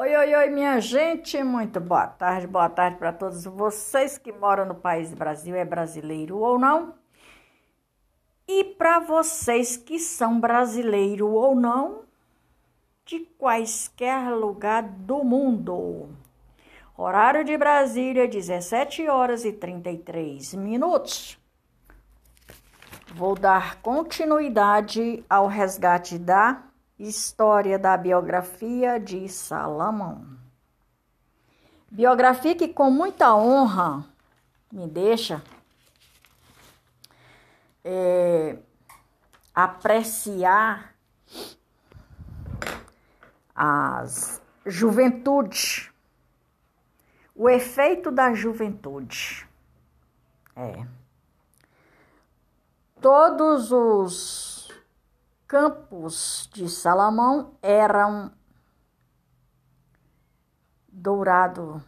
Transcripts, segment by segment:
Oi, oi, oi, minha gente, muito boa tarde, boa tarde para todos vocês que moram no país Brasil, é brasileiro ou não. E para vocês que são brasileiro ou não, de quaisquer lugar do mundo. Horário de Brasília, 17 horas e 33 minutos. Vou dar continuidade ao resgate da História da biografia de Salomão. Biografia que com muita honra me deixa é, apreciar as juventude, o efeito da juventude. É. Todos os campos de Salomão eram dourado,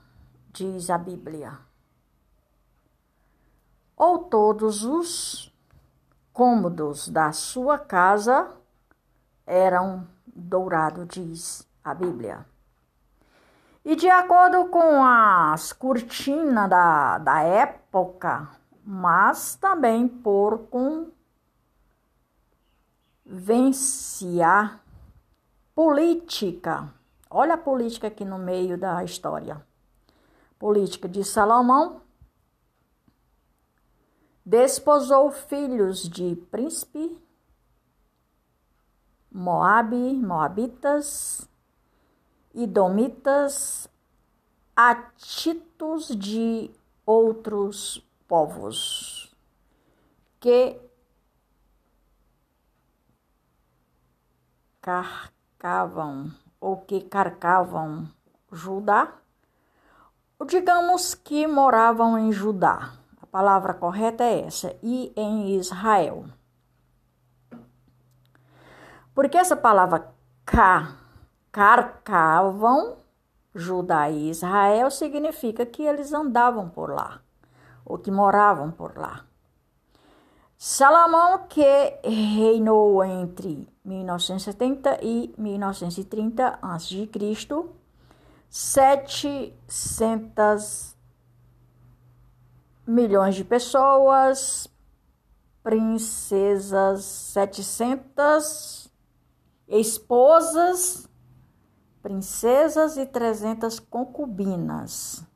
diz a Bíblia. Ou todos os cômodos da sua casa eram dourado, diz a Bíblia. E de acordo com as cortinas da, da época, mas também por com vencia política. Olha a política aqui no meio da história. Política de Salomão. Desposou filhos de príncipe, Moabe, Moabitas, Idomitas, atitos de outros povos, que carcavam ou que carcavam Judá, digamos que moravam em Judá. A palavra correta é essa, e em Israel. Porque essa palavra ca, carcavam Judá e Israel significa que eles andavam por lá, ou que moravam por lá. Salomão, que reinou entre 1970 e 1930 a.C., 700 milhões de pessoas, princesas, 700 esposas, princesas e 300 concubinas.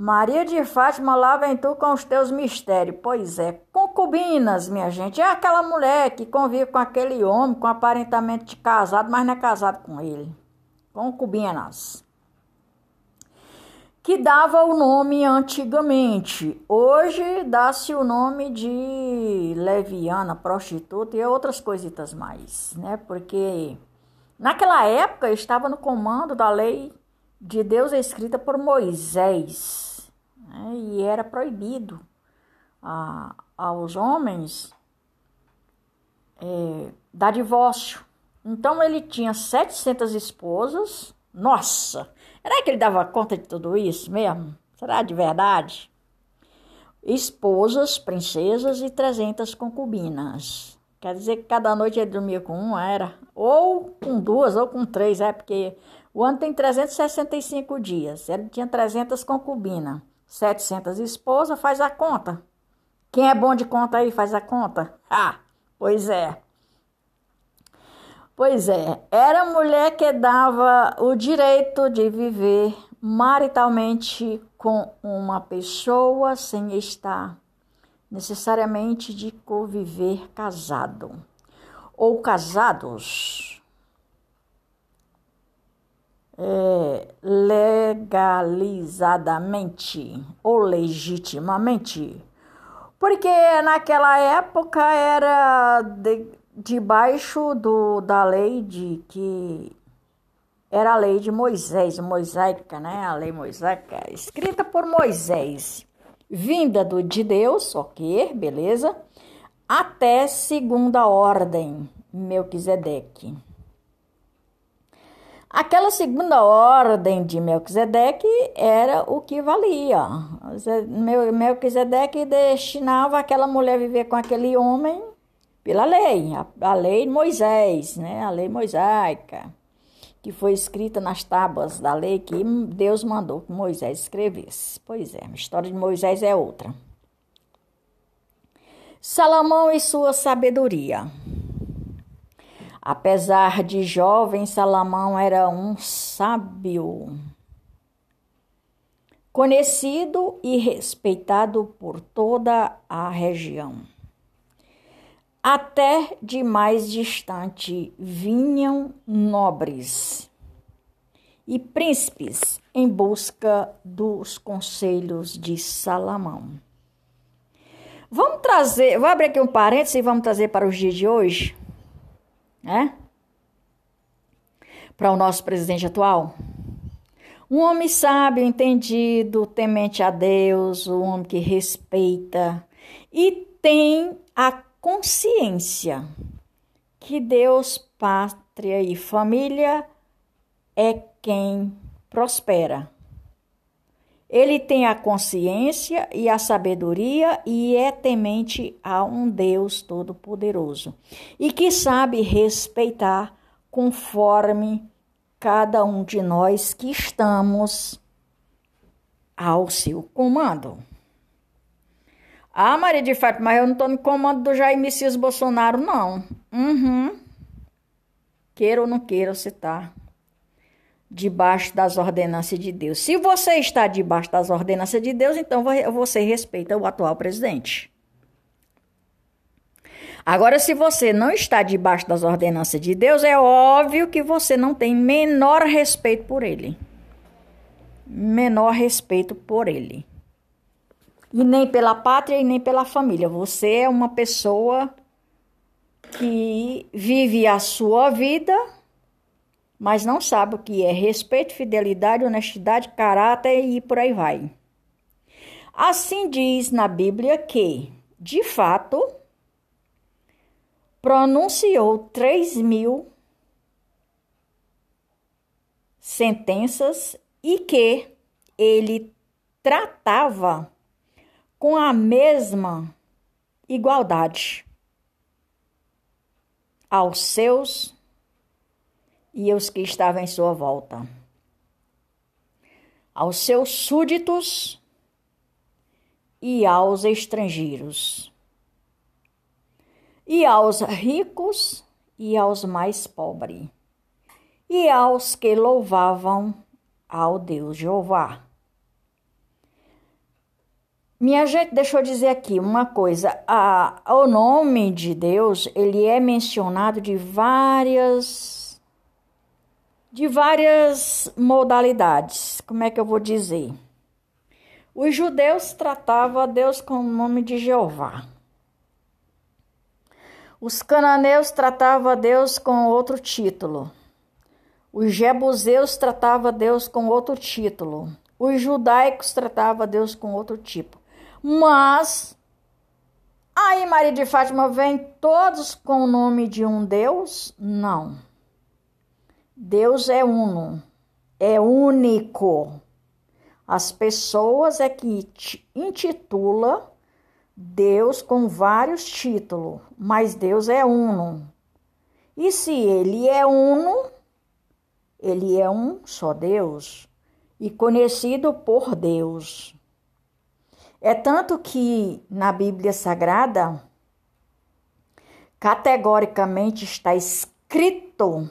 Maria de Fátima, lá vem tu com os teus mistérios. Pois é, concubinas, minha gente. É aquela mulher que convive com aquele homem com aparentamento de casado, mas não é casado com ele. Concubinas. Que dava o nome antigamente. Hoje dá-se o nome de leviana, prostituta e outras coisitas mais, né? Porque naquela época estava no comando da lei de Deus escrita por Moisés né? e era proibido a, aos homens é, dar divórcio. Então ele tinha 700 esposas. Nossa, será que ele dava conta de tudo isso mesmo? Será de verdade? Esposas, princesas e 300 concubinas. Quer dizer que cada noite ele dormia com uma, era? Ou com duas, ou com três, é porque o ano tem 365 dias. Ele tinha 300 concubinas. 700 esposas, faz a conta. Quem é bom de conta aí, faz a conta. Ah, pois é. Pois é, era mulher que dava o direito de viver maritalmente com uma pessoa sem estar necessariamente de conviver casado ou casados é, legalizadamente ou legitimamente, porque naquela época era de, debaixo do, da lei de que era a lei de Moisés, mosaica, né? A lei mosaica, escrita por Moisés, vinda do, de Deus, ok, beleza, até segunda ordem, Melquisedeque. Aquela segunda ordem de Melquisedeque era o que valia. Melquisedeque destinava aquela mulher viver com aquele homem pela lei, a, a lei de Moisés, né? a lei mosaica. que foi escrita nas tábuas da lei que Deus mandou que Moisés escrevesse. Pois é, a história de Moisés é outra. Salomão e sua sabedoria. Apesar de jovem, Salomão era um sábio, conhecido e respeitado por toda a região. Até de mais distante vinham nobres e príncipes em busca dos conselhos de Salomão. Vamos trazer, vou abrir aqui um parênteses e vamos trazer para os dias de hoje, né? Para o nosso presidente atual. Um homem sábio, entendido, temente a Deus, um homem que respeita e tem a consciência que Deus, pátria e família é quem prospera. Ele tem a consciência e a sabedoria e é temente a um Deus todo-poderoso e que sabe respeitar conforme cada um de nós que estamos ao seu comando. Ah, Maria de Fátima, mas eu não estou no comando do Jair Messias Bolsonaro, não. Uhum. Queira ou não queira, você está debaixo das ordenanças de Deus. Se você está debaixo das ordenanças de Deus, então você respeita o atual presidente. Agora, se você não está debaixo das ordenanças de Deus, é óbvio que você não tem menor respeito por ele. Menor respeito por ele e nem pela pátria e nem pela família. Você é uma pessoa que vive a sua vida, mas não sabe o que é respeito, fidelidade, honestidade, caráter e por aí vai. Assim diz na Bíblia que, de fato, pronunciou três mil sentenças e que ele tratava com a mesma igualdade aos seus e aos que estavam em sua volta, aos seus súditos e aos estrangeiros, e aos ricos e aos mais pobres, e aos que louvavam ao Deus Jeová. Minha gente, deixa eu dizer aqui uma coisa. A, o nome de Deus, ele é mencionado de várias de várias modalidades. Como é que eu vou dizer? Os judeus tratavam Deus com o nome de Jeová. Os cananeus tratavam Deus com outro título. Os jebuseus tratavam Deus com outro título. Os judaicos tratavam Deus com outro tipo. Mas aí Maria de Fátima vem todos com o nome de um Deus? Não. Deus é uno, é único. As pessoas é que intitula Deus com vários títulos, mas Deus é uno. E se ele é uno, ele é um só Deus e conhecido por Deus. É tanto que na Bíblia Sagrada, categoricamente está escrito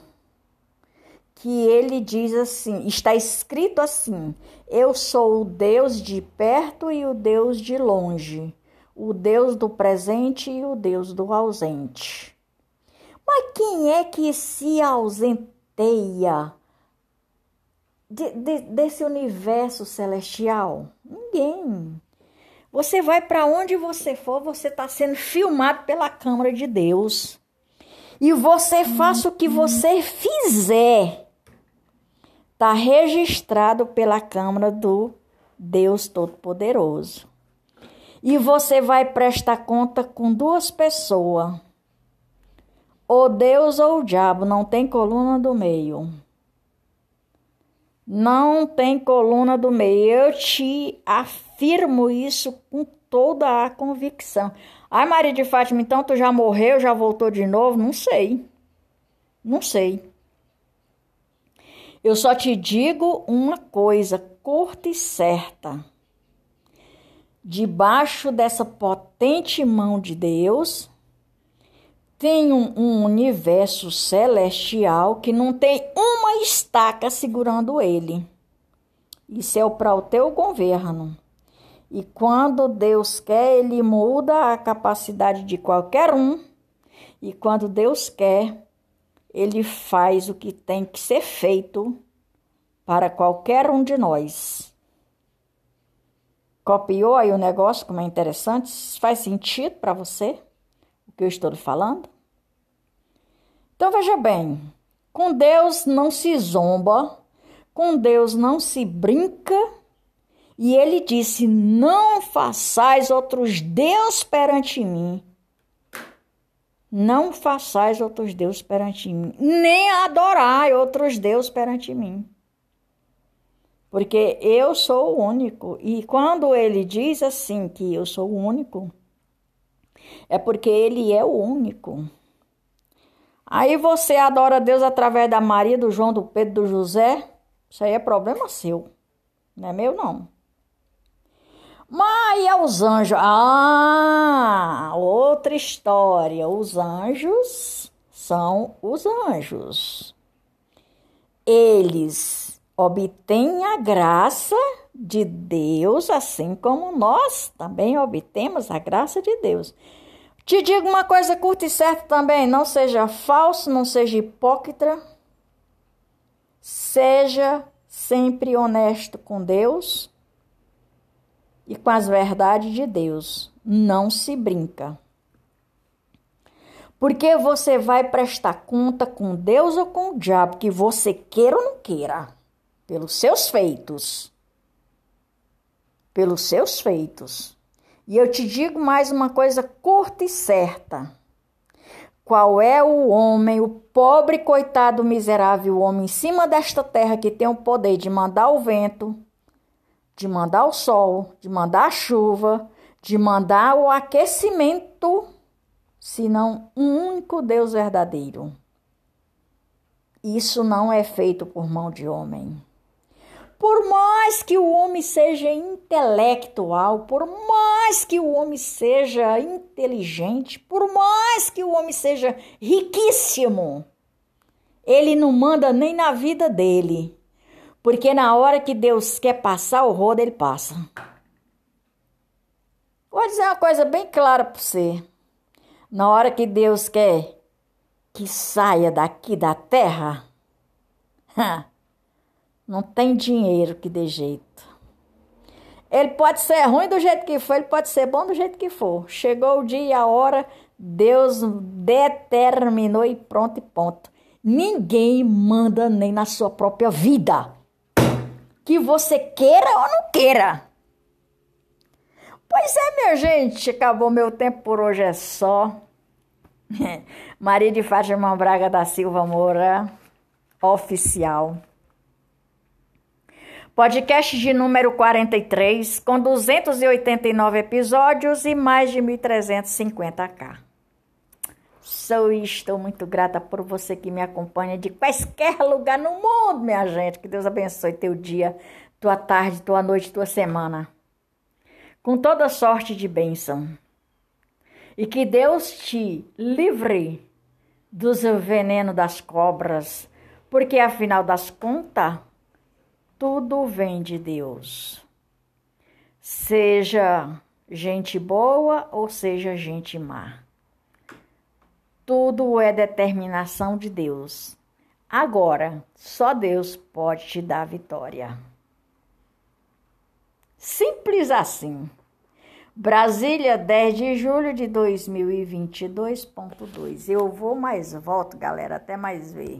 que ele diz assim: está escrito assim: Eu sou o Deus de perto e o Deus de longe, o Deus do presente e o Deus do ausente. Mas quem é que se ausenteia de, de, desse universo celestial? Ninguém. Você vai para onde você for, você está sendo filmado pela câmara de Deus. E você faça o que você fizer. Está registrado pela câmara do Deus Todo-Poderoso. E você vai prestar conta com duas pessoas. Ou Deus ou o diabo, não tem coluna do meio. Não tem coluna do meio. Eu te afirmo isso com toda a convicção. Ai, Maria de Fátima, então tu já morreu, já voltou de novo? Não sei. Não sei. Eu só te digo uma coisa curta e certa. Debaixo dessa potente mão de Deus, tem um, um, universo celestial que não tem uma estaca segurando ele. Isso é para o teu governo. E quando Deus quer, ele muda a capacidade de qualquer um. E quando Deus quer, ele faz o que tem que ser feito para qualquer um de nós. Copiou aí o negócio, como é interessante? Faz sentido para você o que eu estou falando? Então veja bem, com Deus não se zomba, com Deus não se brinca, e ele disse: Não façais outros deuses perante mim. Não façais outros deuses perante mim, nem adorai outros deuses perante mim. Porque eu sou o único. E quando ele diz assim que eu sou o único, é porque ele é o único. Aí você adora Deus através da Maria, do João, do Pedro, do José. Isso aí é problema seu. Não é meu, não. Mas e os anjos? Ah, outra história. Os anjos são os anjos. Eles obtêm a graça de Deus, assim como nós também obtemos a graça de Deus. Te digo uma coisa curta e certa também: não seja falso, não seja hipócrita, seja sempre honesto com Deus e com as verdades de Deus. Não se brinca. Porque você vai prestar conta com Deus ou com o diabo, que você queira ou não queira, pelos seus feitos. Pelos seus feitos. E eu te digo mais uma coisa curta e certa. Qual é o homem, o pobre, coitado, miserável homem em cima desta terra que tem o poder de mandar o vento, de mandar o sol, de mandar a chuva, de mandar o aquecimento, senão um único Deus verdadeiro. Isso não é feito por mão de homem. Por mais que o homem seja intelectual, por mais que o homem seja inteligente, por mais que o homem seja riquíssimo, ele não manda nem na vida dele. Porque na hora que Deus quer passar o rodo, ele passa. Vou dizer uma coisa bem clara para você. Na hora que Deus quer que saia daqui da terra, não tem dinheiro que dê jeito. Ele pode ser ruim do jeito que for, ele pode ser bom do jeito que for. Chegou o dia, a hora, Deus determinou e pronto e ponto. Ninguém manda nem na sua própria vida que você queira ou não queira. Pois é, minha gente, acabou meu tempo por hoje é só. Maria de Fátima Braga da Silva Moura, oficial. Podcast de número 43, com 289 episódios e mais de 1.350k. Sou e estou muito grata por você que me acompanha de quaisquer lugar no mundo, minha gente. Que Deus abençoe teu dia, tua tarde, tua noite, tua semana. Com toda sorte de bênção. E que Deus te livre dos venenos das cobras, porque afinal das contas, tudo vem de Deus. Seja gente boa ou seja gente má. Tudo é determinação de Deus. Agora, só Deus pode te dar vitória. Simples assim. Brasília, 10 de julho de 2022.2. Eu vou mais volto, galera. Até mais ver.